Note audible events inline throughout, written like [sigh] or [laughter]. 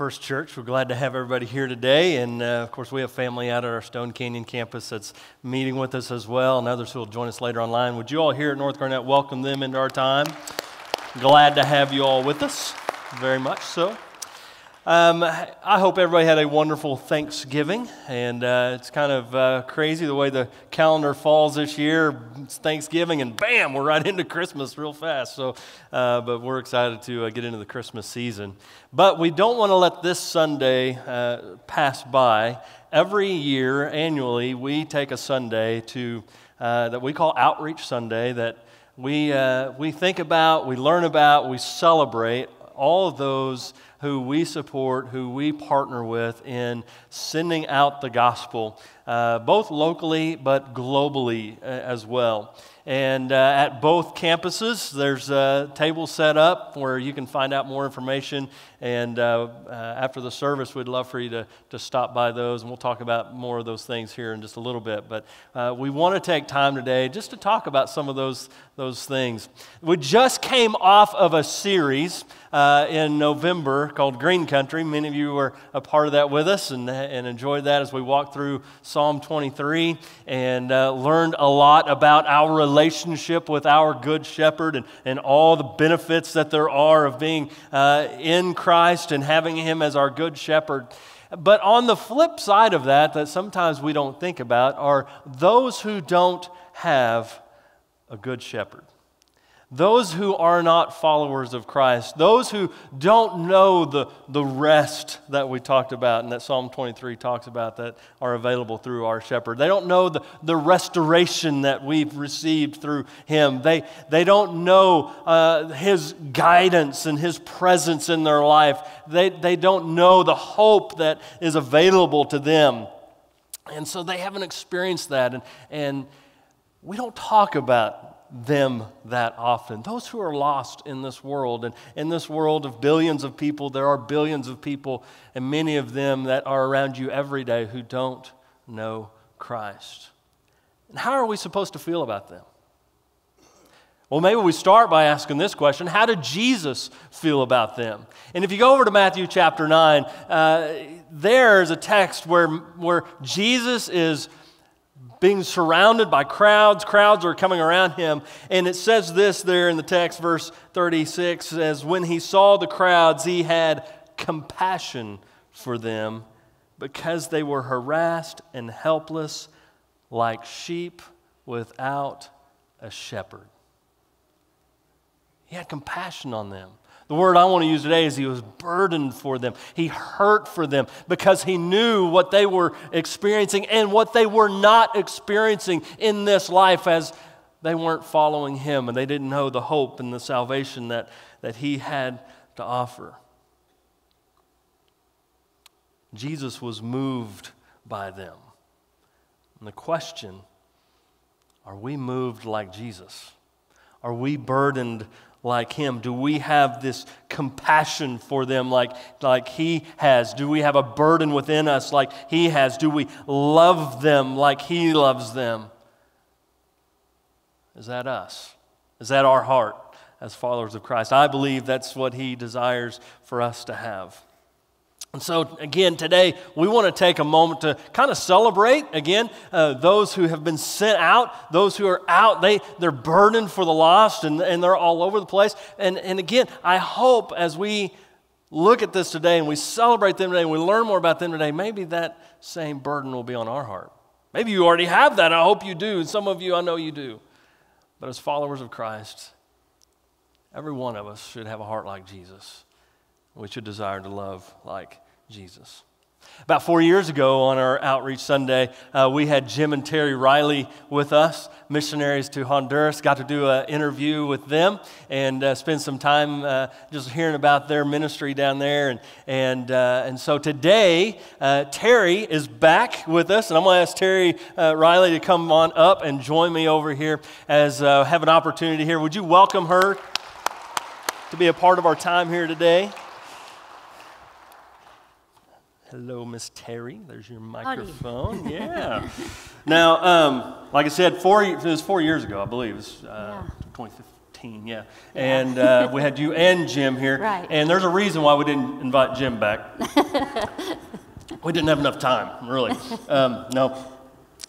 First Church. We're glad to have everybody here today. And uh, of course, we have family out at our Stone Canyon campus that's meeting with us as well, and others who will join us later online. Would you all here at North Garnett welcome them into our time? Glad to have you all with us, very much so. Um, I hope everybody had a wonderful Thanksgiving, and uh, it's kind of uh, crazy the way the calendar falls this year. It's Thanksgiving, and bam, we're right [laughs] into Christmas real fast. So, uh, but we're excited to uh, get into the Christmas season. But we don't want to let this Sunday uh, pass by. Every year, annually, we take a Sunday to uh, that we call Outreach Sunday. That we we think about, we learn about, we celebrate all of those who we support, who we partner with in sending out the gospel, uh, both locally but globally uh, as well. And uh, at both campuses, there's a table set up where you can find out more information. And uh, uh, after the service, we'd love for you to, to stop by those, and we'll talk about more of those things here in just a little bit. But uh, we want to take time today just to talk about some of those, those things. We just came off of a series uh, in November called Green Country. Many of you were a part of that with us and, and enjoyed that as we walked through Psalm 23 and uh, learned a lot about our relationship with our Good Shepherd and, and all the benefits that there are of being uh, in Christ and having Him as our Good Shepherd. But on the flip side of that, that sometimes we don't think about, are those who don't have a Good Shepherd those who are not followers of Christ, those who don't know the, the rest that we talked about and that Psalm 23 talks about that are available through our shepherd. They don't know the, the restoration that we've received through him. They, they don't know uh, his guidance and his presence in their life. They, they don't know the hope that is available to them. And so they haven't experienced that. And, and we don't talk about them that often. Those who are lost in this world, and in this world of billions of people, there are billions of people, and many of them that are around you every day who don't know Christ. And how are we supposed to feel about them? Well, maybe we start by asking this question How did Jesus feel about them? And if you go over to Matthew chapter 9, uh, there's a text where, where Jesus is being surrounded by crowds. Crowds are coming around him. And it says this there in the text, verse 36 says, When he saw the crowds, he had compassion for them because they were harassed and helpless like sheep without a shepherd. He had compassion on them. The word I want to use today is he was burdened for them. He hurt for them because he knew what they were experiencing and what they were not experiencing in this life as they weren't following him and they didn't know the hope and the salvation that, that he had to offer. Jesus was moved by them. And the question are we moved like Jesus? Are we burdened like him? Do we have this compassion for them like, like he has? Do we have a burden within us like he has? Do we love them like he loves them? Is that us? Is that our heart as followers of Christ? I believe that's what he desires for us to have. And so, again, today we want to take a moment to kind of celebrate, again, uh, those who have been sent out, those who are out, they, they're burdened for the lost and, and they're all over the place. And, and again, I hope as we look at this today and we celebrate them today and we learn more about them today, maybe that same burden will be on our heart. Maybe you already have that. I hope you do. And some of you, I know you do. But as followers of Christ, every one of us should have a heart like Jesus. We should desire to love like Jesus. About four years ago on our Outreach Sunday, uh, we had Jim and Terry Riley with us, missionaries to Honduras. Got to do an interview with them and uh, spend some time uh, just hearing about their ministry down there. And, and, uh, and so today, uh, Terry is back with us, and I'm going to ask Terry uh, Riley to come on up and join me over here as have an opportunity here. Would you welcome her to be a part of our time here today? Hello, Miss Terry. There's your microphone. [laughs] yeah. now, um, like I said, four, it was four years ago, I believe. It was uh, yeah. 15, yeah. And uh, we had you and Jim here. Right. And there's a reason why we didn't invite Jim back. [laughs] we didn't have enough time, really. Um, no,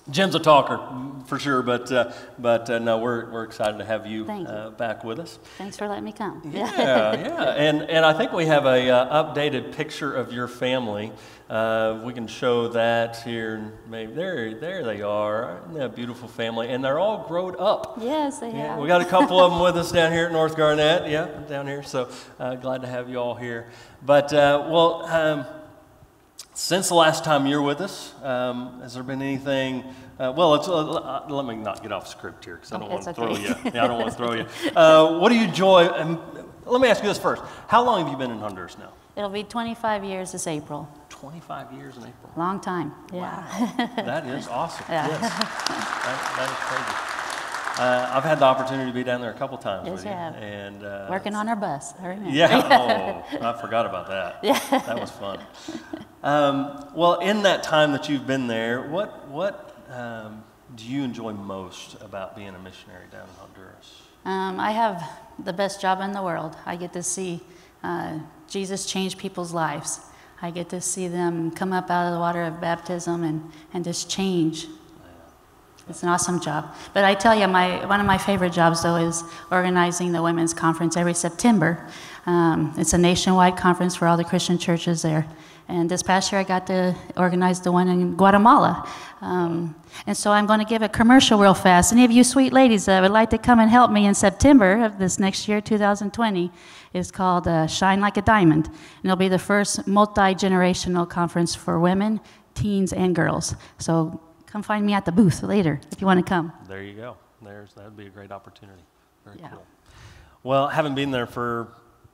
Jim's a talker for sure, but, uh, but uh, no, we're, we're excited to have you, uh, back with us. Thanks for letting me come. Yeah, yeah. And, and I think we have a uh, updated picture of your family. Uh, we can show that here. Maybe there, there they are. Isn't that a beautiful family? And they're all grown up. Yes, they Yeah, have. we got a couple of them [laughs] with us down here at North Garnett. Yeah, down here. So uh, glad to have you all here. But uh, well, um, since the last time you're with us, um, has there been anything? Uh, well, let's, uh, uh, let me not get off script here because I don't want to throw you. Yeah, I don't want to throw you. [laughs] Uh, what do you enjoy? Um, let me ask you this first. How long have you been in Honduras now? It'll be 25 years this April. 25 years in April. Long time. Yeah. That is [laughs] awesome. Yeah. Yes. That, that is crazy. Uh, I've had the opportunity to be down there a couple times Yes, with you have. And, uh, Working on our bus. I remember. Yeah. [laughs] Oh, I forgot about that. Yeah. That was fun. Um, well, in that time that you've been there, what what um, do you enjoy most about being a missionary down in Honduras? Um, I have the best job in the world. I get to see uh, Jesus change people's lives. I get to see them come up out of the water of baptism and, and just change. It's an awesome job. But I tell you, my, one of my favorite jobs, though, is organizing the women's conference every September. Um, it's a nationwide conference for all the Christian churches there. And this past year, I got to organize the one in Guatemala. Um, and so I'm going to give a commercial real fast. Any of you sweet ladies that would like to come and help me in September of this next year, 2020, is called uh, Shine Like a Diamond. And it'll be the first multi generational conference for women, teens, and girls. So come find me at the booth later if you want to come. There you go. There's that would be a great opportunity. Very Yeah. cool. Well, having been there for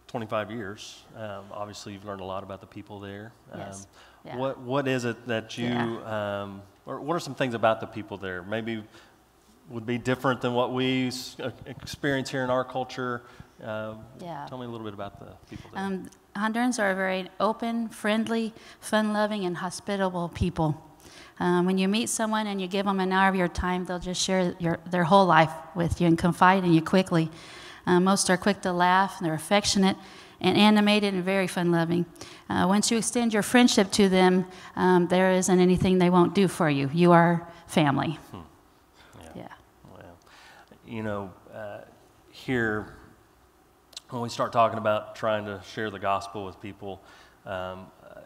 25 years, um, obviously you've learned a lot about the people there. Yes. Um, Yeah. What what is it that you um, or what are some things about the people there? Maybe would be different than what we uh, experience here in our culture. Uh, Yeah. Tell me a little bit about the people there. Um, Hondurans are a very open, friendly, fun loving, and hospitable people. Um, when you meet someone and you give them an hour of your time, they'll just share your, their whole life with you and confide in you quickly. Uh, most are quick to laugh, and they're affectionate and animated and very fun loving. Uh, once you extend your friendship to them, um, there isn't anything they won't do for you. You are family. Yeah. Well, you know, uh, here, when we start talking about trying to share the gospel with people, um, uh,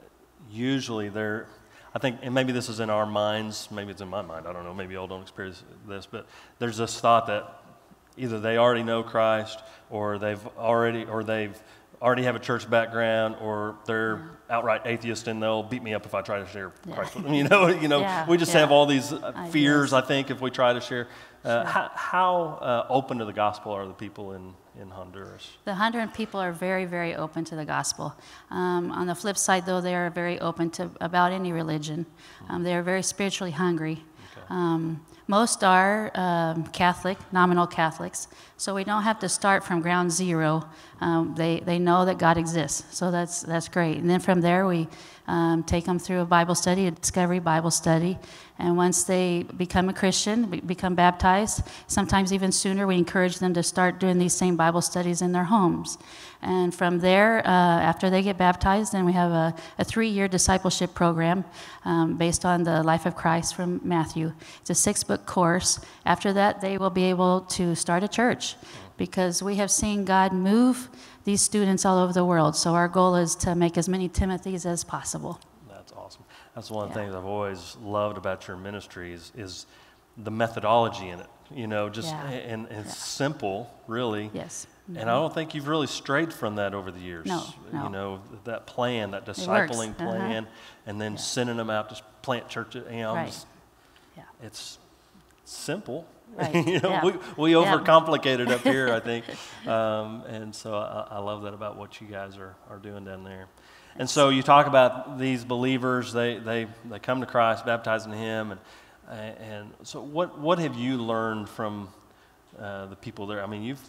usually they're, I think, and maybe this is in our minds, maybe it's in my mind, I don't know, maybe y'all don't experience this, but there's this thought that either they already know Christ or they've already, or they've already have a church background or they're outright atheist and they'll beat me up if I try to share Christ with them. [laughs] You know, you know, Yeah, we just yeah. have all these uh, Ideas. fears, I think, if we try to share. Uh, How, how uh, open to the gospel are the people in, in Honduras? The Honduran people are very, very open to the gospel. Um, on the flip side, though, they are very open to about any religion. Um, they are very spiritually hungry. Um, most are um, Catholic, nominal Catholics, so we don't have to start from ground zero. Um, they, they know that God exists, so that's, that's great. And then from there, we um, take them through a Bible study, a discovery Bible study. And once they become a Christian, be- become baptized, sometimes even sooner, we encourage them to start doing these same Bible studies in their homes. And from there, uh, after they get baptized, then we have a, a three year discipleship program um, based on the life of Christ from Matthew. It's a six book course. After that, they will be able to start a church because we have seen God move these students all over the world. So our goal is to make as many Timothys as possible. That's awesome. That's one of the Yeah. things I've always loved about your ministry is, is the methodology in it. You know, just Yeah. and, and it's Yeah. simple, really. Yes. And I don't think you've really strayed from that over the years. No, no. You know, that plan, that discipling Uh-huh. plan, and then sending them out to plant churches. You know, Right. just- Yeah. it's simple. Right. [laughs] you know, Yeah. we, we Yeah. overcomplicate it up here, I think. [laughs] Um, and so I, I love that about what you guys are, are doing down there. And so you talk about these believers, they, they, they come to Christ, baptizing Him. And, and so what, what have you learned from uh, the people there? I mean, you've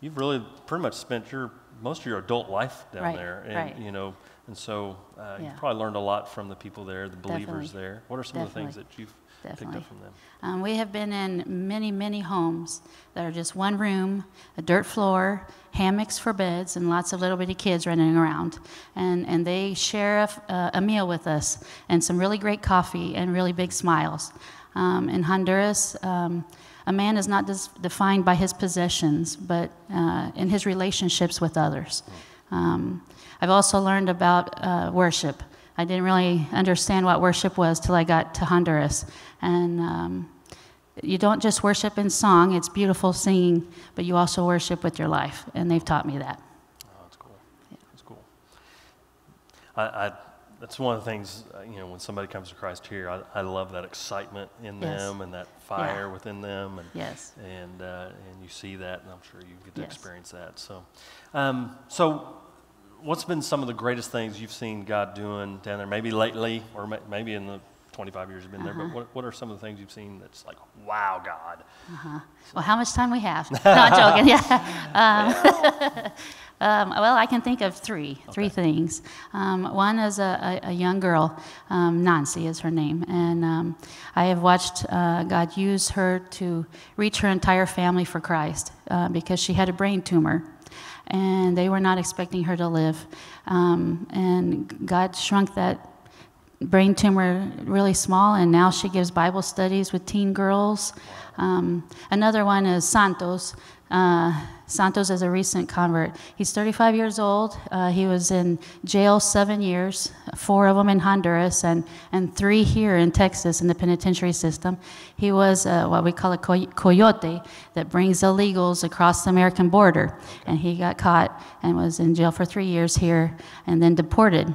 you've really pretty much spent your most of your adult life down Right, there, and right. you know, and so uh, you've probably learned a lot from the people there, the believers Definitely. there. What are some of the things that you've Definitely. up from them? Um, we have been in many, many homes that are just one room, a dirt floor, hammocks for beds, and lots of little bitty kids running around. And, and they share a, uh, a meal with us, and some really great coffee, and really big smiles. Um, in Honduras, um, a man is not dis- defined by his possessions, but uh, in his relationships with others. Um, I've also learned about uh, worship. I didn't really understand what worship was till I got to Honduras. And um, you don't just worship in song, it's beautiful singing, but you also worship with your life. And they've taught me that. Oh, that's cool. That's cool. I, I, that's one of the things, uh, you know, when somebody comes to Christ here, I, I love that excitement in Yes. them and that fire within them, and Yes. and uh, and you see that, and I'm sure you get to Yes. experience that. So, um, so what's been some of the greatest things you've seen God doing down there? Maybe lately, or ma- maybe in the 25 years you've been there. Uh-huh. But what, what are some of the things you've seen that's like, wow, God? Well, how much time we have? [laughs] no, I'm joking. [laughs] Yeah. Um, [laughs] um, well, I can think of three, three Okay. things. Um, one is a, a, a young girl, um, Nancy is her name, and um, I have watched uh, God use her to reach her entire family for Christ uh, because she had a brain tumor. And they were not expecting her to live. Um, and God shrunk that brain tumor really small, and now she gives Bible studies with teen girls. Um, another one is Santos. Uh, Santos is a recent convert. He's 35 years old. Uh, he was in jail seven years, four of them in Honduras, and, and three here in Texas in the penitentiary system. He was uh, what we call a coyote that brings illegals across the American border. And he got caught and was in jail for three years here and then deported.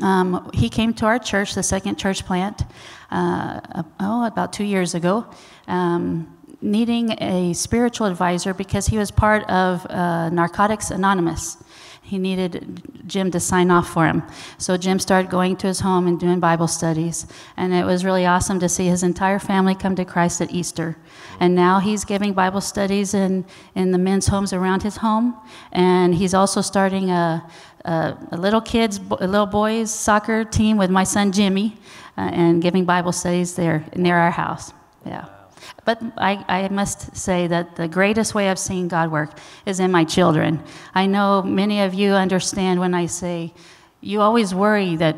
Um, he came to our church, the second church plant, uh, oh, about two years ago, um, needing a spiritual advisor because he was part of uh, Narcotics Anonymous. He needed Jim to sign off for him. So Jim started going to his home and doing Bible studies. And it was really awesome to see his entire family come to Christ at Easter. And now he's giving Bible studies in, in the men's homes around his home. And he's also starting a, a, a little kids, a little boys soccer team with my son Jimmy, uh, and giving Bible studies there near our house. Yeah. But I, I must say that the greatest way I've seen God work is in my children. I know many of you understand when I say, you always worry that,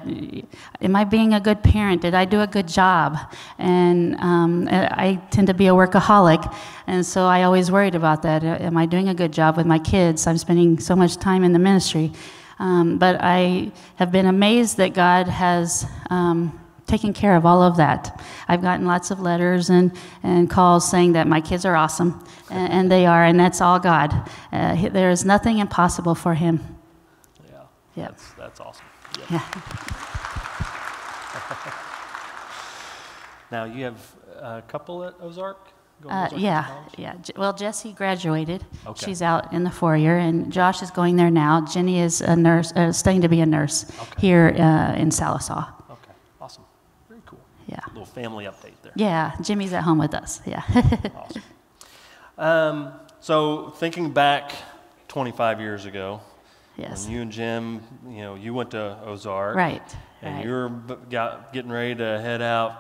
am I being a good parent? Did I do a good job? And um, I tend to be a workaholic, and so I always worried about that. Am I doing a good job with my kids? I'm spending so much time in the ministry. Um, but I have been amazed that God has um, taken care of all of that. I've gotten lots of letters and, and calls saying that my kids are awesome, and, and they are, and that's all God. Uh, there is nothing impossible for Him. Yeah. Yep. That's, that's awesome. Yep. Yeah. [laughs] Now, you have a couple at Ozark? Going to Uh, yeah, College? yeah. Well, Jessie graduated. Okay. She's out in the four-year, and Josh is going there now. Jenny is a nurse, uh, studying to be a nurse Okay. here uh, in Sallisaw. Okay, awesome. Very cool. Yeah. Little family update there. Yeah, Jimmy's at home with us. Yeah. Awesome. Um, so thinking back 25 years ago, yes. when you and Jim, you know, you went to Ozark, Right. and right. you were got, getting ready to head out,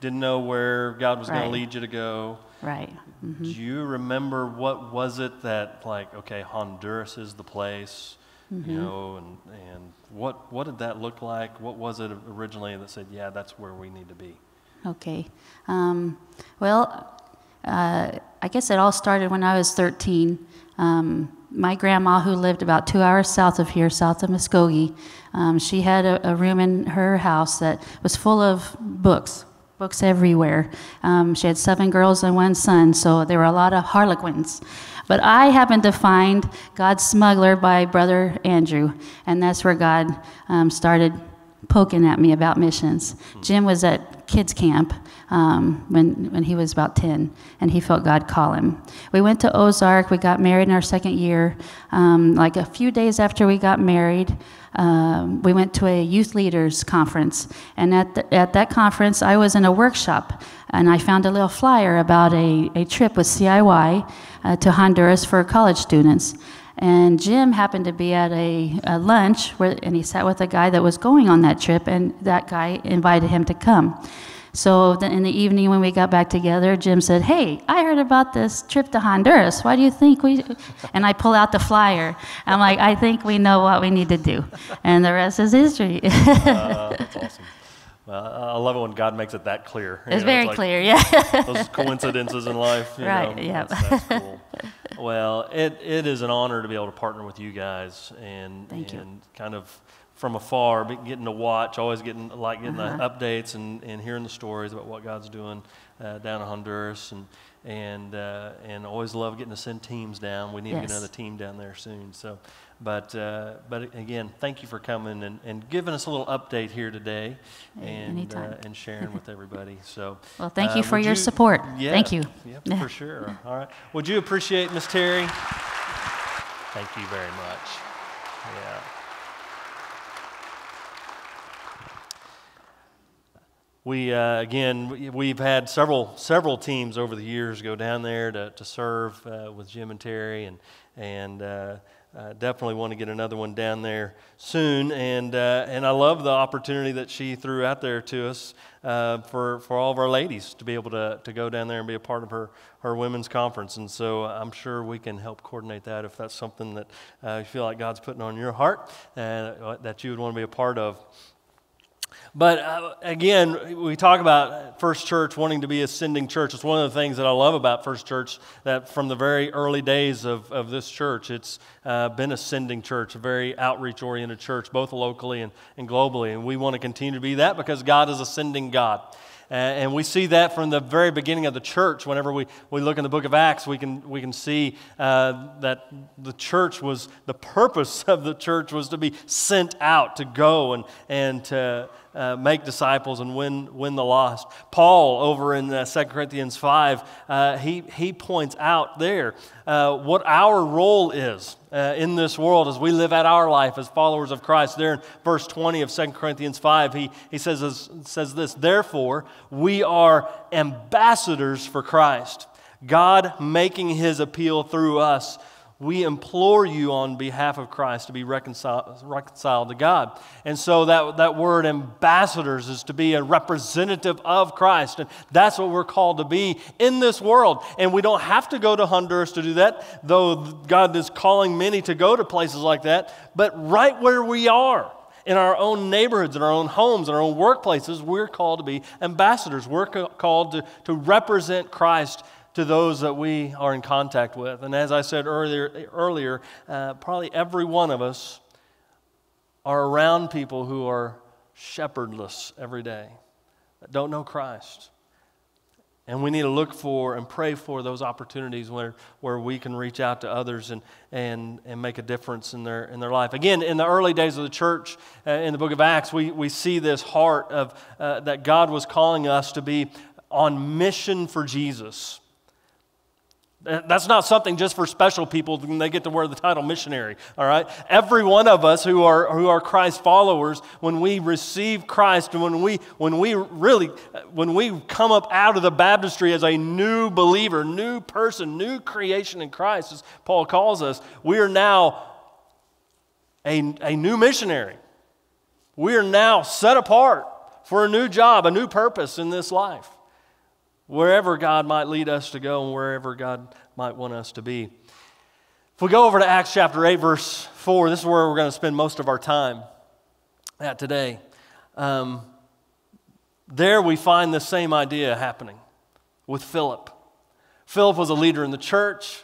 didn't know where God was going to lead you to go. Right. Do you remember what was it that like okay Honduras is the place, Mm-hmm. you know, and and what what did that look like? What was it originally that said yeah that's where we need to be? Okay. Um, well, uh, I guess it all started when I was 13. Um, my grandma, who lived about two hours south of here, south of Muskogee, um, she had a, a room in her house that was full of books, books everywhere. Um, she had seven girls and one son, so there were a lot of harlequins. But I happened to find God's Smuggler by Brother Andrew, and that's where God um, started poking at me about missions. Jim was at kids camp um, when, when he was about 10, and he felt God call him. We went to Ozark. We got married in our second year. Um, like a few days after we got married, um, we went to a youth leaders conference. And at, the, at that conference, I was in a workshop, and I found a little flyer about a, a trip with CIY uh, to Honduras for college students. And Jim happened to be at a, a lunch, where, and he sat with a guy that was going on that trip, and that guy invited him to come. So in the evening when we got back together, Jim said, "Hey, I heard about this trip to Honduras. Why do you think we?" [laughs] And I pull out the flyer. I'm like, "I think we know what we need to do," and the rest is history. [laughs] uh, that's awesome. Well, I love it when God makes it that clear. It's know, very it's like clear, yeah. those coincidences in life, right? Know, yeah. That's, that's cool. Well, it, it is an honor to be able to partner with you guys and Thank and you. kind of from afar, getting to watch, always getting like getting Uh-huh. the updates and, and hearing the stories about what God's doing uh, down in Honduras, and and uh, and always love getting to send teams down. We need to get another team down there soon. So, but uh, but again, thank you for coming and, and giving us a little update here today, and uh, and sharing with everybody. [laughs] So, Well, thank you uh, for would your support. Yeah, Thank you. Yeah, for [laughs] sure. All right. Would you appreciate Miss Terry? Thank you very much. Yeah. We uh, again, we- we've had several several teams over the years go down there to, to serve uh, with Jim and Terry, and and uh, uh, definitely want to get another one down there soon. And uh, and I love the opportunity that she threw out there to us uh, for for all of our ladies to be able to to go down there and be a part of her her women's conference. And so I'm sure we can help coordinate that if that's something that you feel like God's putting on your heart and that you would want to be a part of. But uh, again, we talk about First Church wanting to be a sending church. It's one of the things that I love about First Church that from the very early days of, of this church, it's uh, been a sending church, a very outreach oriented church, both locally and, and globally. And we want to continue to be that because God is a sending God. Uh, and we see that from the very beginning of the church. Whenever we, we look in the book of Acts, we can, we can see uh, that the church was, the purpose [laughs] of the church was to be sent out, to go and, and to uh, make disciples and win, win the lost. Paul, over in uh, 2 Corinthians 5, uh, he, he points out there uh, what our role is uh, in this world as we live out our life as followers of Christ. There in verse 20 of 2 Corinthians 5, he, he says, says this Therefore, we are ambassadors for Christ, God making his appeal through us we implore you on behalf of Christ to be reconciled, reconciled to God. And so that, that word ambassadors is to be a representative of Christ. And that's what we're called to be in this world. And we don't have to go to Honduras to do that, though God is calling many to go to places like that. But right where we are, in our own neighborhoods, in our own homes, in our own workplaces, we're called to be ambassadors. We're called to, to represent Christ to those that we are in contact with. And as I said earlier, earlier uh, probably every one of us are around people who are shepherdless every day, that don't know Christ. And we need to look for and pray for those opportunities where, where we can reach out to others and, and, and make a difference in their, in their life. Again, in the early days of the church, uh, in the book of Acts, we, we see this heart of, uh, that God was calling us to be on mission for Jesus. That's not something just for special people when they get to wear the title missionary, all right? Every one of us who are, who are Christ followers, when we receive Christ when we, when we really, when we come up out of the baptistry as a new believer, new person, new creation in Christ, as Paul calls us, we are now a, a new missionary. We are now set apart for a new job, a new purpose in this life wherever God might lead us to go and wherever God might want us to be. If we go over to Acts chapter 8, verse 4, this is where we're going to spend most of our time at today. Um, there we find the same idea happening with Philip. Philip was a leader in the church.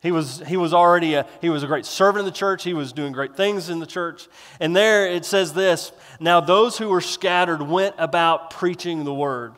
He was, he was already a, he was a great servant in the church. He was doing great things in the church. And there it says this Now those who were scattered went about preaching the word.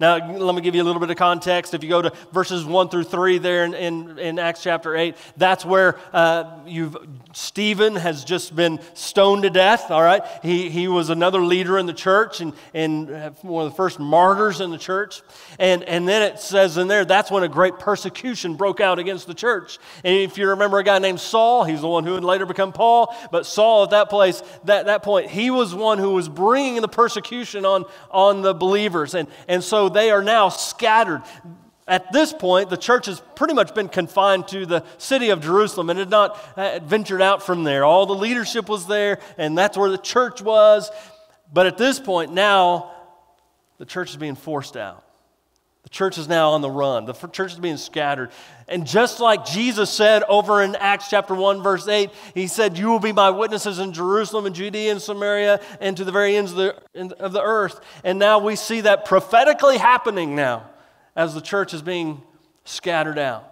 Now, let me give you a little bit of context. If you go to verses 1 through 3 there in, in, in Acts chapter 8, that's where uh, you've, Stephen has just been stoned to death, all right? He, he was another leader in the church and, and one of the first martyrs in the church. And, and then it says in there, that's when a great persecution broke out against the church. And if you remember a guy named Saul, he's the one who would later become Paul, but Saul at that place, that, that point, he was one who was bringing the persecution on, on the believers. And, and so they are now scattered. At this point, the church has pretty much been confined to the city of Jerusalem and had not uh, ventured out from there. All the leadership was there, and that's where the church was. But at this point, now the church is being forced out. The church is now on the run. The church is being scattered. And just like Jesus said over in Acts chapter 1, verse 8, he said, You will be my witnesses in Jerusalem and Judea and Samaria and to the very ends of the, of the earth. And now we see that prophetically happening now as the church is being scattered out.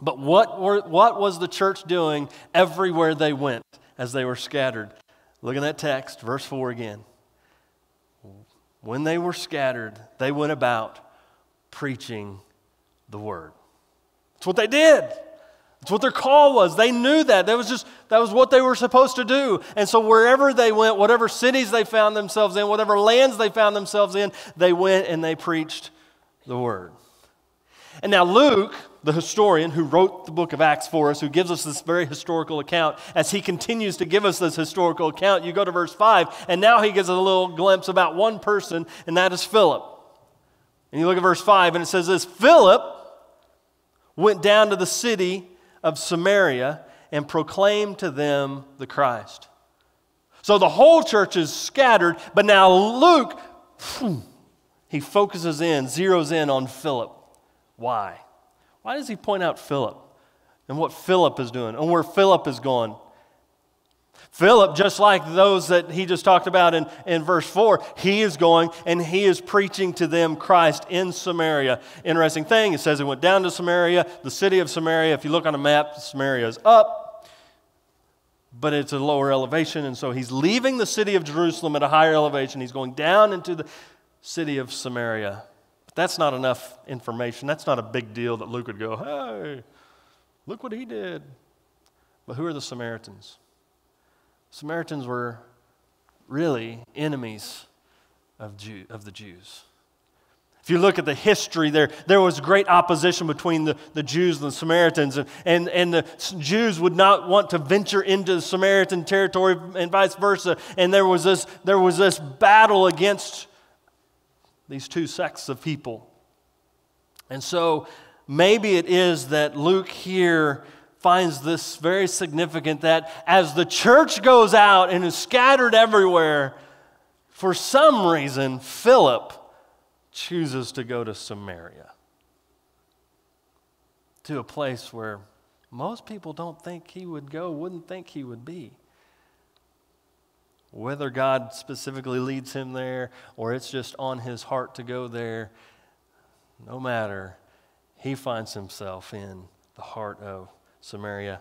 But what, were, what was the church doing everywhere they went as they were scattered? Look at that text, verse 4 again. When they were scattered, they went about preaching the word. That's what they did. That's what their call was. They knew that. That was just that was what they were supposed to do. And so wherever they went, whatever cities they found themselves in, whatever lands they found themselves in, they went and they preached the word. And now Luke, the historian who wrote the book of Acts for us, who gives us this very historical account, as he continues to give us this historical account, you go to verse 5, and now he gives us a little glimpse about one person, and that is Philip. And you look at verse 5, and it says this Philip went down to the city of Samaria and proclaimed to them the Christ. So the whole church is scattered, but now Luke, he focuses in, zeroes in on Philip. Why? Why does he point out Philip and what Philip is doing and where Philip is going? Philip, just like those that he just talked about in, in verse 4, he is going and he is preaching to them Christ in Samaria. Interesting thing, it says he went down to Samaria, the city of Samaria. If you look on a map, Samaria is up, but it's a lower elevation. And so he's leaving the city of Jerusalem at a higher elevation. He's going down into the city of Samaria. But that's not enough information. That's not a big deal that Luke would go, hey, look what he did. But who are the Samaritans? Samaritans were really enemies of, Jew, of the Jews. If you look at the history there, there was great opposition between the, the Jews and the Samaritans, and, and, and the Jews would not want to venture into Samaritan territory and vice versa. And there was this, there was this battle against these two sects of people. And so maybe it is that Luke here finds this very significant that as the church goes out and is scattered everywhere, for some reason, Philip chooses to go to Samaria, to a place where most people don't think he would go, wouldn't think he would be. Whether God specifically leads him there or it's just on his heart to go there, no matter, he finds himself in the heart of Samaria.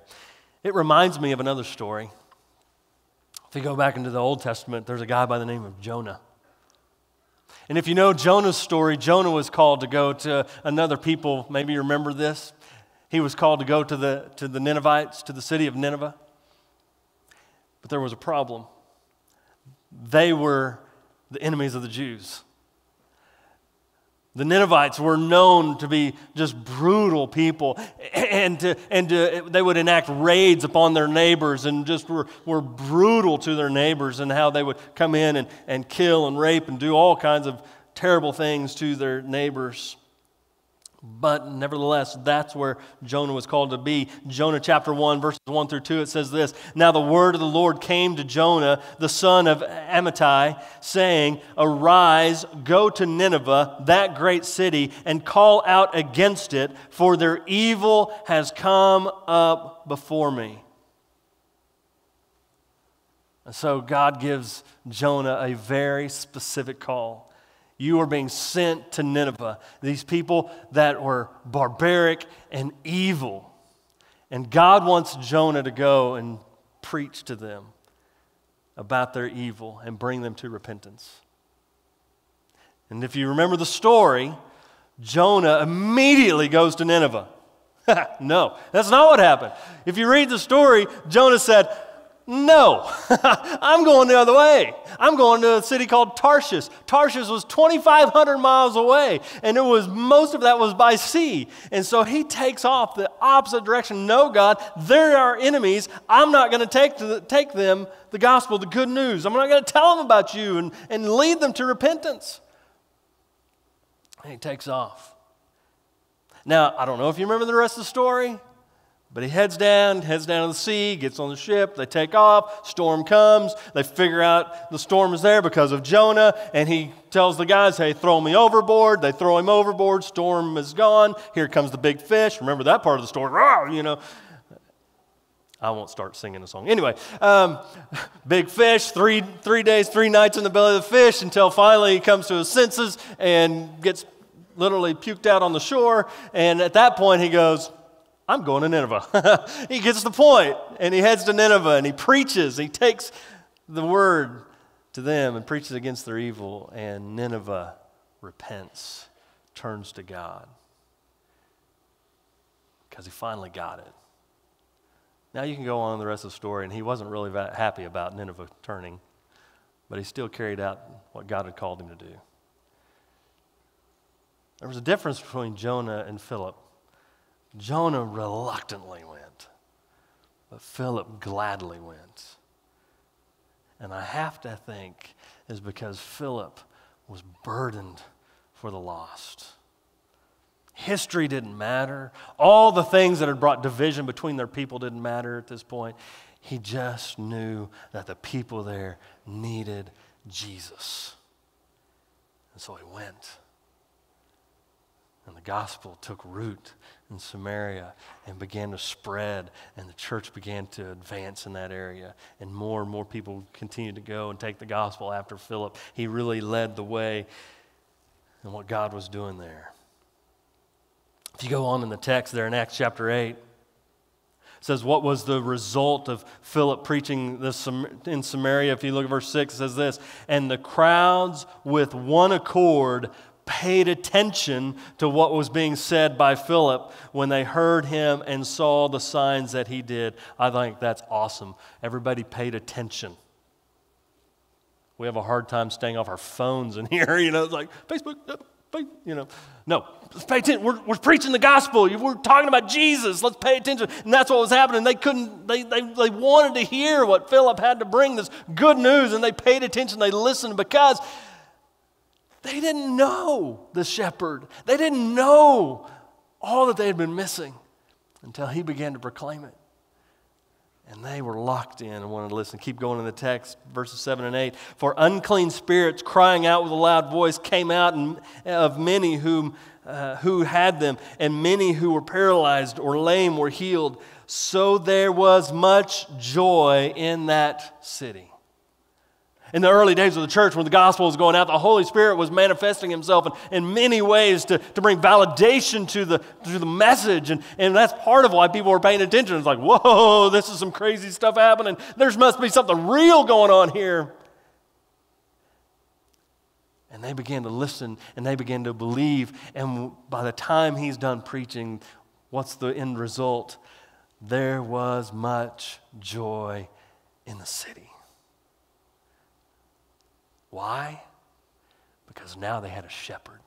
It reminds me of another story. If you go back into the Old Testament, there's a guy by the name of Jonah. And if you know Jonah's story, Jonah was called to go to another people. Maybe you remember this. He was called to go to the, to the Ninevites, to the city of Nineveh. But there was a problem. They were the enemies of the Jews. The Ninevites were known to be just brutal people, and, to, and to, they would enact raids upon their neighbors and just were, were brutal to their neighbors, and how they would come in and, and kill and rape and do all kinds of terrible things to their neighbors. But nevertheless, that's where Jonah was called to be. Jonah chapter 1, verses 1 through 2, it says this Now the word of the Lord came to Jonah, the son of Amittai, saying, Arise, go to Nineveh, that great city, and call out against it, for their evil has come up before me. And so God gives Jonah a very specific call. You are being sent to Nineveh, these people that were barbaric and evil. And God wants Jonah to go and preach to them about their evil and bring them to repentance. And if you remember the story, Jonah immediately goes to Nineveh. [laughs] no, that's not what happened. If you read the story, Jonah said, no, [laughs] I'm going the other way. I'm going to a city called Tarshish. Tarshish was 2,500 miles away, and it was most of that was by sea. And so he takes off the opposite direction. No, God, they're our enemies. I'm not going to take, the, take them the gospel, the good news. I'm not going to tell them about you and, and lead them to repentance. And he takes off. Now, I don't know if you remember the rest of the story. But he heads down, heads down to the sea, gets on the ship, they take off, storm comes, they figure out the storm is there because of Jonah, and he tells the guys, hey, throw me overboard. They throw him overboard, storm is gone, here comes the big fish. Remember that part of the story, you know. I won't start singing a song. Anyway, um, [laughs] big fish, three, three days, three nights in the belly of the fish until finally he comes to his senses and gets literally puked out on the shore. And at that point, he goes, I'm going to Nineveh. [laughs] he gets the point and he heads to Nineveh and he preaches. He takes the word to them and preaches against their evil, and Nineveh repents, turns to God because he finally got it. Now you can go on the rest of the story, and he wasn't really happy about Nineveh turning, but he still carried out what God had called him to do. There was a difference between Jonah and Philip. Jonah reluctantly went, but Philip gladly went. And I have to think is because Philip was burdened for the lost. History didn't matter. All the things that had brought division between their people didn't matter at this point. He just knew that the people there needed Jesus. And so he went. And the gospel took root in Samaria and began to spread, and the church began to advance in that area. And more and more people continued to go and take the gospel after Philip. He really led the way in what God was doing there. If you go on in the text there in Acts chapter 8, says what was the result of Philip preaching this in Samaria. If you look at verse 6, it says this And the crowds with one accord paid attention to what was being said by Philip when they heard him and saw the signs that he did. I think that's awesome. Everybody paid attention. We have a hard time staying off our phones in [laughs] here, you know, it's like Facebook, uh, you know. No, let's pay attention. We're, we're preaching the gospel. We're talking about Jesus. Let's pay attention. And that's what was happening. They couldn't, they, they, they wanted to hear what Philip had to bring, this good news, and they paid attention. They listened because they didn't know the shepherd. They didn't know all that they had been missing until he began to proclaim it. And they were locked in and wanted to listen. Keep going in the text, verses 7 and 8. For unclean spirits crying out with a loud voice came out of many whom, uh, who had them, and many who were paralyzed or lame were healed. So there was much joy in that city. In the early days of the church, when the gospel was going out, the Holy Spirit was manifesting himself in, in many ways to, to bring validation to the, to the message. And, and that's part of why people were paying attention. It's like, whoa, [laughs] this is some crazy stuff happening. There must be something real going on here. And they began to listen and they began to believe. And by the time he's done preaching, what's the end result? There was much joy in the city. Why? Because now they had a shepherd.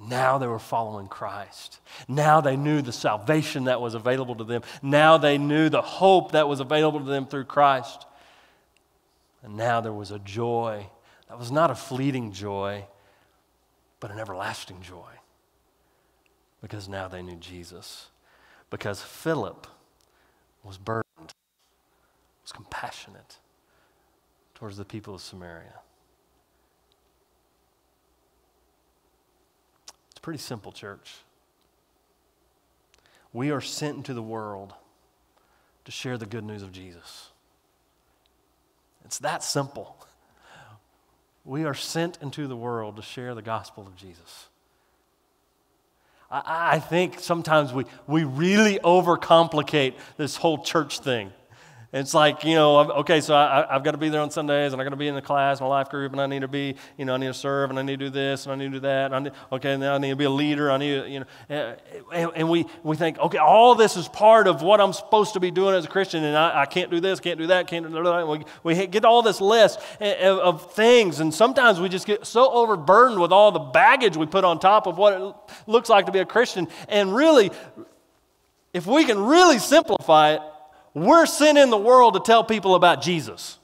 Now they were following Christ. Now they knew the salvation that was available to them. Now they knew the hope that was available to them through Christ. And now there was a joy that was not a fleeting joy, but an everlasting joy. Because now they knew Jesus. Because Philip was burdened, was compassionate towards the people of Samaria. It's pretty simple, church. We are sent into the world to share the good news of Jesus. It's that simple. We are sent into the world to share the gospel of Jesus. I, I think sometimes we, we really overcomplicate this whole church thing. It's like, you know, okay, so I, have got to be there on Sundays and I've got to be in the class, my life group, and I need to be, you know, I need to serve and I need to do this and I need to do that. And I need, okay, now I need to be a leader. I need to, you know, eh, eh, and, and, we, we think, okay, all this is part of what I'm supposed to be doing as a Christian and I, I can't do this, can't do that, can't do that. We, we get all this list eh, of, of things and sometimes we just get so overburdened with all the baggage we put on top of what it looks like to be a Christian. And really, if we can really simplify it, we're sent in the world to tell people about Jesus.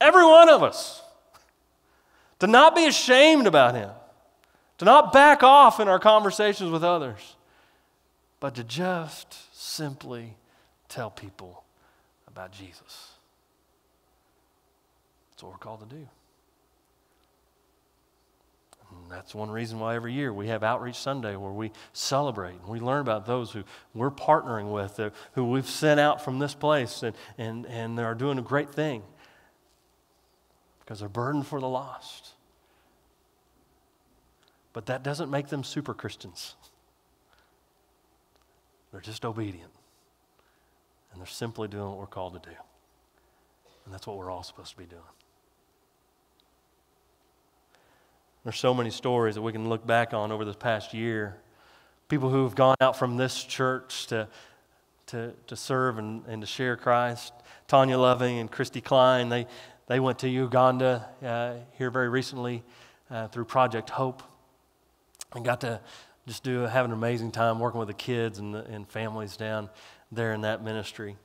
Every one of us. To not be ashamed about him, to not back off in our conversations with others, but to just simply tell people about Jesus. That's what we're called to do. That's one reason why every year we have Outreach Sunday where we celebrate and we learn about those who we're partnering with, uh, who we've sent out from this place and, and, and they are doing a great thing because they're burdened for the lost. But that doesn't make them super Christians. They're just obedient. And they're simply doing what we're called to do. And that's what we're all supposed to be doing. There's so many stories that we can look back on over this past year. People who have gone out from this church to, to, to serve and, and to share Christ. Tanya Loving and Christy Klein, they, they went to Uganda uh, here very recently uh, through Project Hope and got to just do have an amazing time working with the kids and, the, and families down there in that ministry.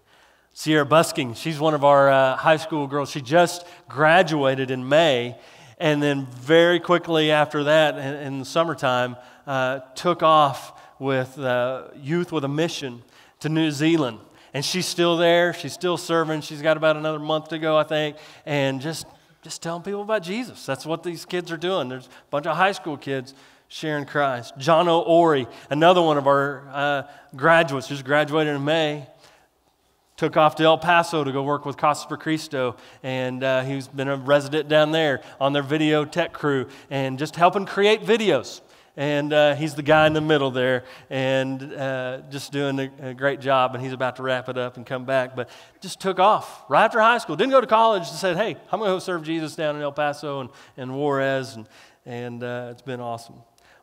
Sierra Busking, she's one of our uh, high school girls. She just graduated in May and then very quickly after that, in, in the summertime, uh, took off with uh, Youth with a Mission to New Zealand. And she's still there. She's still serving. She's got about another month to go, I think. And just, just telling people about Jesus. That's what these kids are doing. There's a bunch of high school kids sharing Christ. John O'Ori, another one of our uh, graduates, just graduated in May took off to El Paso to go work with Casa Cristo, and uh, he's been a resident down there on their video tech crew and just helping create videos. And uh, he's the guy in the middle there and uh, just doing a, a, great job. And he's about to wrap it up and come back. But just took off right after high school. Didn't go to college. Just said, hey, I'm going to go serve Jesus down in El Paso and, and Juarez. And, and uh, it's been awesome.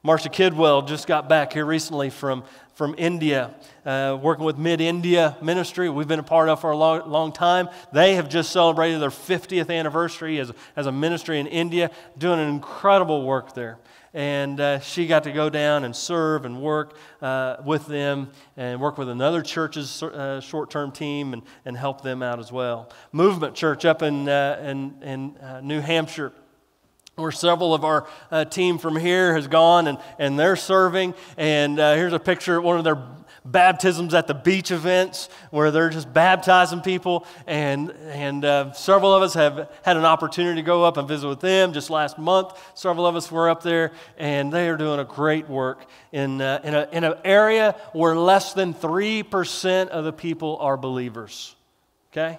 Marcia Kidwell just got back here recently from, from India, uh, working with Mid India Ministry. We've been a part of for a long, long time. They have just celebrated their 50th anniversary as, as a ministry in India, doing an incredible work there. And uh, she got to go down and serve and work uh, with them and work with another church's uh, short term team and, and help them out as well. Movement Church up in, uh, in, in uh, New Hampshire where several of our uh, team from here has gone and, and they're serving. And uh, here's a picture of one of their baptisms at the beach events where they're just baptizing people. And, and uh, several of us have had an opportunity to go up and visit with them just last month. Several of us were up there, and they are doing a great work in, uh, in, a, in an area where less than 3% of the people are believers. Okay?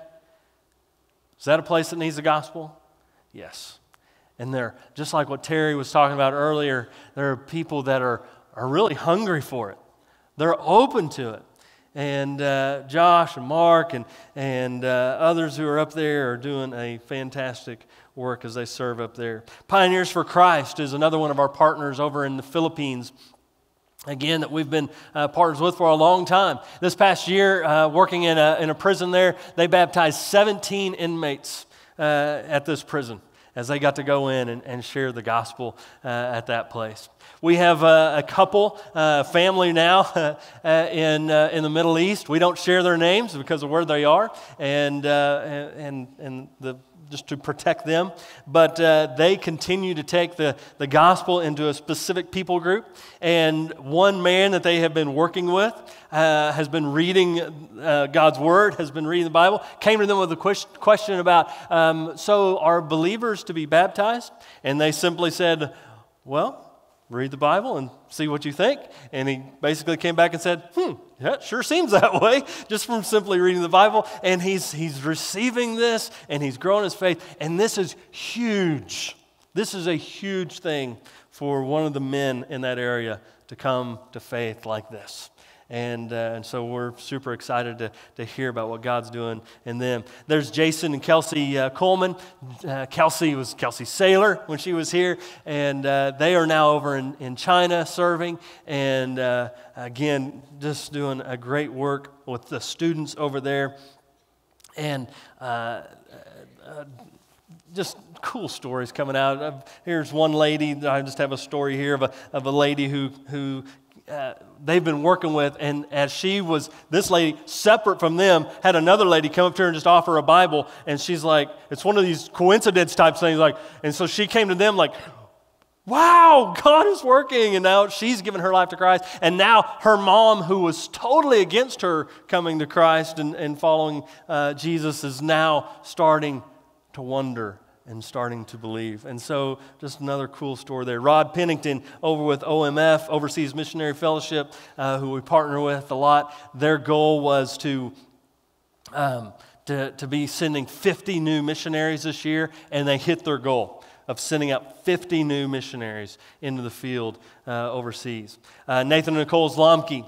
Is that a place that needs the gospel? Yes. And they're, just like what Terry was talking about earlier, there are people that are, are really hungry for it. They're open to it. And uh, Josh and Mark and, and uh, others who are up there are doing a fantastic work as they serve up there. Pioneers for Christ is another one of our partners over in the Philippines. Again, that we've been uh, partners with for a long time. This past year, uh, working in a, in a prison there, they baptized 17 inmates uh, at this prison as they got to go in and, and share the gospel uh, at that place. We have uh, a couple, uh, family now [laughs] uh, in, uh, in the Middle East. We don't share their names because of where they are and, uh, and, and the just to protect them. But uh, they continue to take the, the gospel into a specific people group. And one man that they have been working with uh, has been reading uh, God's word, has been reading the Bible, came to them with a question about, um, so are believers to be baptized? And they simply said, well, read the Bible and see what you think. And he basically came back and said, hmm, yeah, sure seems that [laughs] way, just from simply reading the Bible. And he's, he's receiving this and he's growing his faith. And this is huge. This is a huge thing for one of the men in that area to come to faith like this. And, uh, and so we're super excited to, to hear about what God's doing in them. There's Jason and Kelsey uh, Coleman. Uh, Kelsey was Kelsey Sailor when she was here, and uh, they are now over in, in China serving. And uh, again, just doing a great work with the students over there. And uh, just cool stories coming out. Here's one lady, I just have a story here of a, of a lady who, who uh, they've been working with, and as she was, this lady, separate from them, had another lady come up to her and just offer a Bible, and she's like, it's one of these coincidence type things, like, and so she came to them like, wow, God is working. And now she's given her life to Christ. And now her mom, who was totally against her coming to Christ and, and following uh, Jesus, is now starting to wonder and starting to believe. And so, just another cool story there. Rod Pennington over with OMF, Overseas Missionary Fellowship, uh, who we partner with a lot, their goal was to. Um, to, to be sending 50 new missionaries this year, and they hit their goal of sending out 50 new missionaries into the field uh, overseas. Uh, Nathan and Nicole Zlomke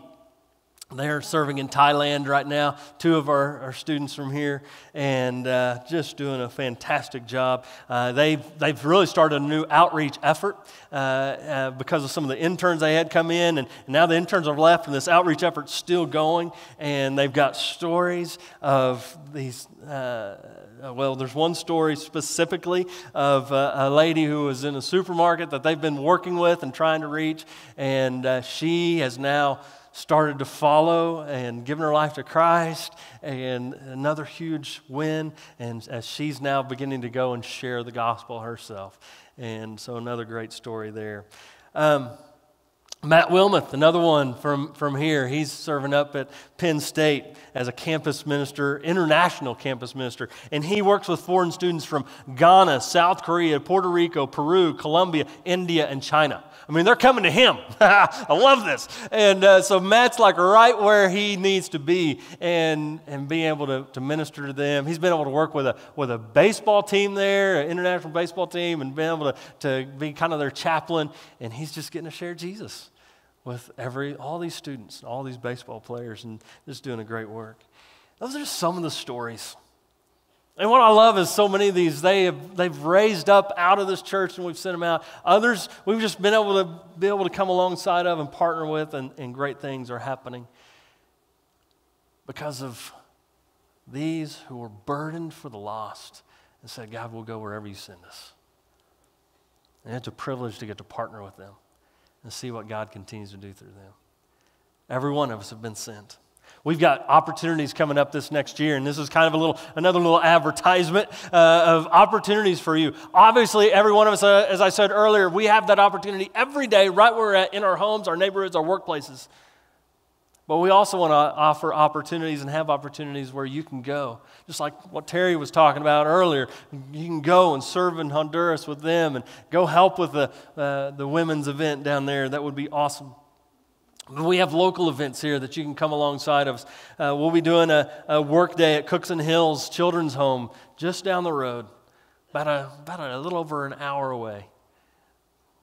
they're serving in Thailand right now, two of our, our students from here, and uh, just doing a fantastic job. Uh, they've, they've really started a new outreach effort uh, uh because of some of the interns they had come in, and, now the interns have left, and this outreach effort's still going. And they've got stories of these. Uh, well, there's one story specifically of uh, a lady who was in a supermarket that they've been working with and trying to reach, and she has now started to follow and given her life to Christ, and another huge win. And as she's now beginning to go and share the gospel herself. And so, another great story there. Um, Matt Wilmoth, another one from, from here. He's serving up at Penn State as a campus minister, international campus minister. And he works with foreign students from Ghana, South Korea, Puerto Rico, Peru, Colombia, India, and China. I mean, they're coming to him. [laughs] I love this. And uh, so Matt's like right where he needs to be and, and being able to, to minister to them. He's been able to work with a, with a baseball team there, an international baseball team, and been able to, to be kind of their chaplain. And he's just getting to share Jesus with every, all these students, all these baseball players, and just doing a great work. Those are just some of the stories and what I love is so many of these, they have, they've raised up out of this church and we've sent them out. Others, we've just been able to be able to come alongside of and partner with, and, and great things are happening because of these who are burdened for the lost and said, God, we'll go wherever you send us. And it's a privilege to get to partner with them and see what God continues to do through them. Every one of us have been sent. We've got opportunities coming up this next year, and this is kind of a little another little advertisement uh, of opportunities for you. Obviously, every one of us, uh, as I said earlier, we have that opportunity every day, right where we're at, in our homes, our neighborhoods, our workplaces. But we also want to offer opportunities and have opportunities where you can go. Just like what Terry was talking about earlier. You can go and serve in Honduras with them and go help with the, uh, the women's event down there. That would be awesome. We have local events here that you can come alongside of us. Uh, we'll be doing a, a work day at Cookson Hills Children's Home just down the road, about a, about a little over an hour away.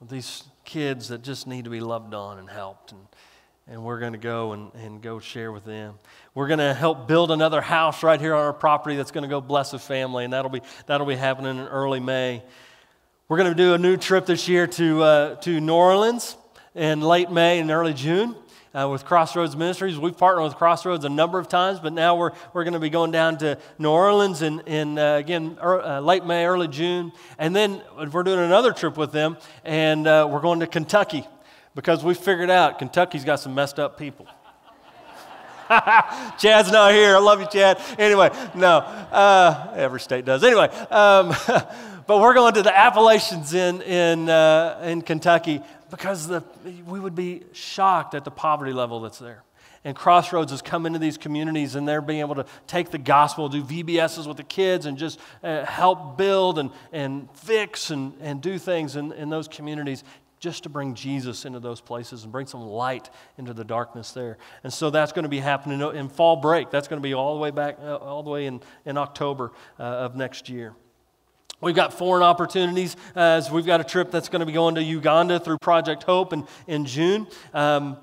With these kids that just need to be loved on and helped. And, and we're going to go and, and go share with them. We're going to help build another house right here on our property that's going to go bless a family, and that'll be, that'll be happening in early May. We're going to do a new trip this year to, uh, to New Orleans in late May and early June. Uh, with Crossroads Ministries. We've partnered with Crossroads a number of times, but now we're, we're going to be going down to New Orleans in, in uh, again, er, uh, late May, early June. And then we're doing another trip with them, and uh, we're going to Kentucky because we figured out Kentucky's got some messed up people. [laughs] Chad's not here. I love you, Chad. Anyway, no, uh, every state does. Anyway, um, [laughs] but we're going to the Appalachians in, in, uh, in Kentucky because the, we would be shocked at the poverty level that's there. And Crossroads has come into these communities and they're being able to take the gospel, do VBSs with the kids, and just uh, help build and, and fix and, and do things in, in those communities just to bring Jesus into those places and bring some light into the darkness there. And so that's going to be happening in fall break. That's going to be all the way back, uh, all the way in, in October uh, of next year. We've got foreign opportunities as we've got a trip that's going to be going to Uganda through Project Hope in, in June. Um,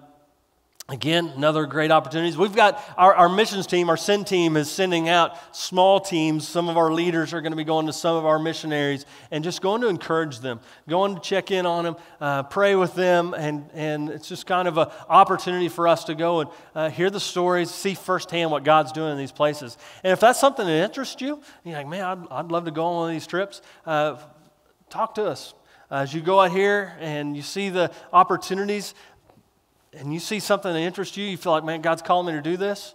Again, another great opportunities. We've got our, our missions team, our send team is sending out small teams. Some of our leaders are going to be going to some of our missionaries and just going to encourage them, going to check in on them, uh, pray with them, and, and it's just kind of an opportunity for us to go and uh, hear the stories, see firsthand what God's doing in these places. And if that's something that interests you, you're like, man, I'd, I'd love to go on one of these trips, uh, talk to us. As you go out here and you see the opportunities, and you see something that interests you, you feel like, man, God's calling me to do this,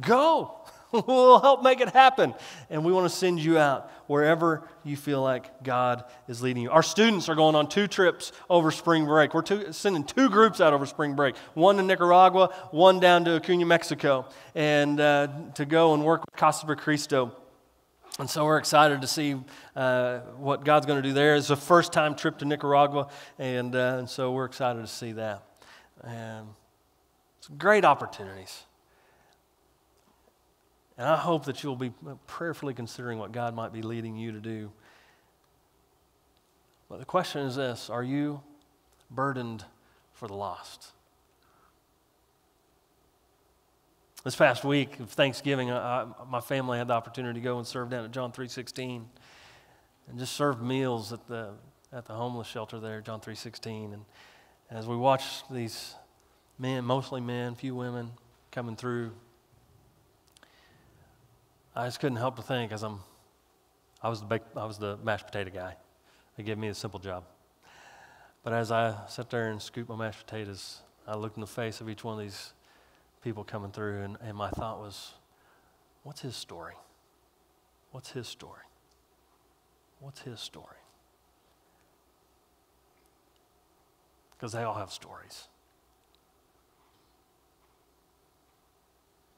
go. [laughs] we'll help make it happen. And we want to send you out wherever you feel like God is leading you. Our students are going on two trips over spring break. We're two, sending two groups out over spring break one to Nicaragua, one down to Acuna, Mexico, and uh, to go and work with Casa Cristo. And so we're excited to see uh, what God's going to do there. It's a first time trip to Nicaragua, and, uh, and so we're excited to see that. And it's great opportunities. And I hope that you'll be prayerfully considering what God might be leading you to do. But the question is this Are you burdened for the lost? This past week of Thanksgiving, I, my family had the opportunity to go and serve down at John 3.16 and just serve meals at the, at the homeless shelter there, John 3.16. And as we watch these men, mostly men, few women coming through, I just couldn't help to think as I'm, I was the, I was the mashed potato guy. They gave me a simple job. But as I sat there and scooped my mashed potatoes, I looked in the face of each one of these people coming through, and, and my thought was, what's his story? What's his story? What's his story? Because they all have stories.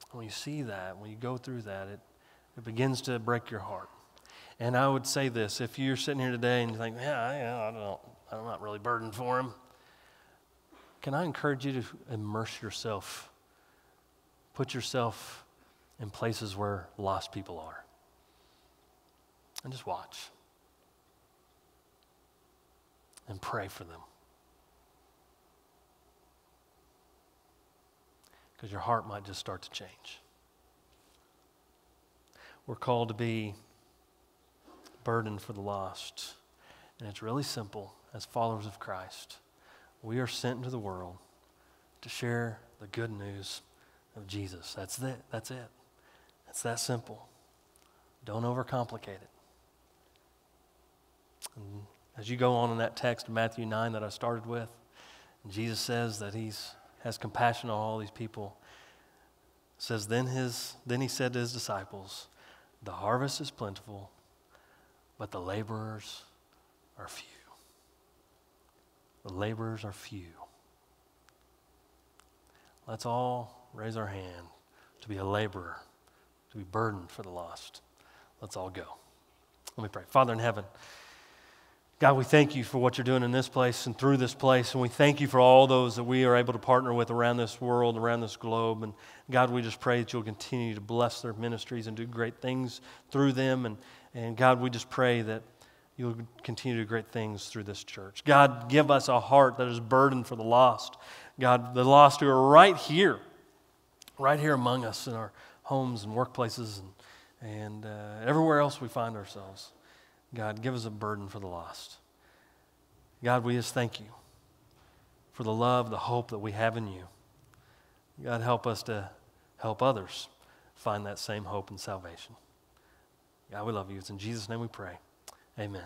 When you see that, when you go through that, it, it begins to break your heart. And I would say this if you're sitting here today and you think, yeah, yeah I don't, I'm not really burdened for him, can I encourage you to immerse yourself, put yourself in places where lost people are, and just watch and pray for them. Because your heart might just start to change. We're called to be burdened for the lost. And it's really simple as followers of Christ. We are sent into the world to share the good news of Jesus. That's it. That's it. It's that simple. Don't overcomplicate it. And as you go on in that text Matthew 9 that I started with, Jesus says that he's has compassion on all these people. It says, then, his, then he said to his disciples, The harvest is plentiful, but the laborers are few. The laborers are few. Let's all raise our hand to be a laborer, to be burdened for the lost. Let's all go. Let me pray. Father in heaven, God, we thank you for what you're doing in this place and through this place. And we thank you for all those that we are able to partner with around this world, around this globe. And God, we just pray that you'll continue to bless their ministries and do great things through them. And, and God, we just pray that you'll continue to do great things through this church. God, give us a heart that is burdened for the lost. God, the lost who are right here, right here among us in our homes and workplaces and, and uh, everywhere else we find ourselves. God, give us a burden for the lost. God, we just thank you for the love, the hope that we have in you. God, help us to help others find that same hope and salvation. God, we love you. It's in Jesus' name we pray. Amen.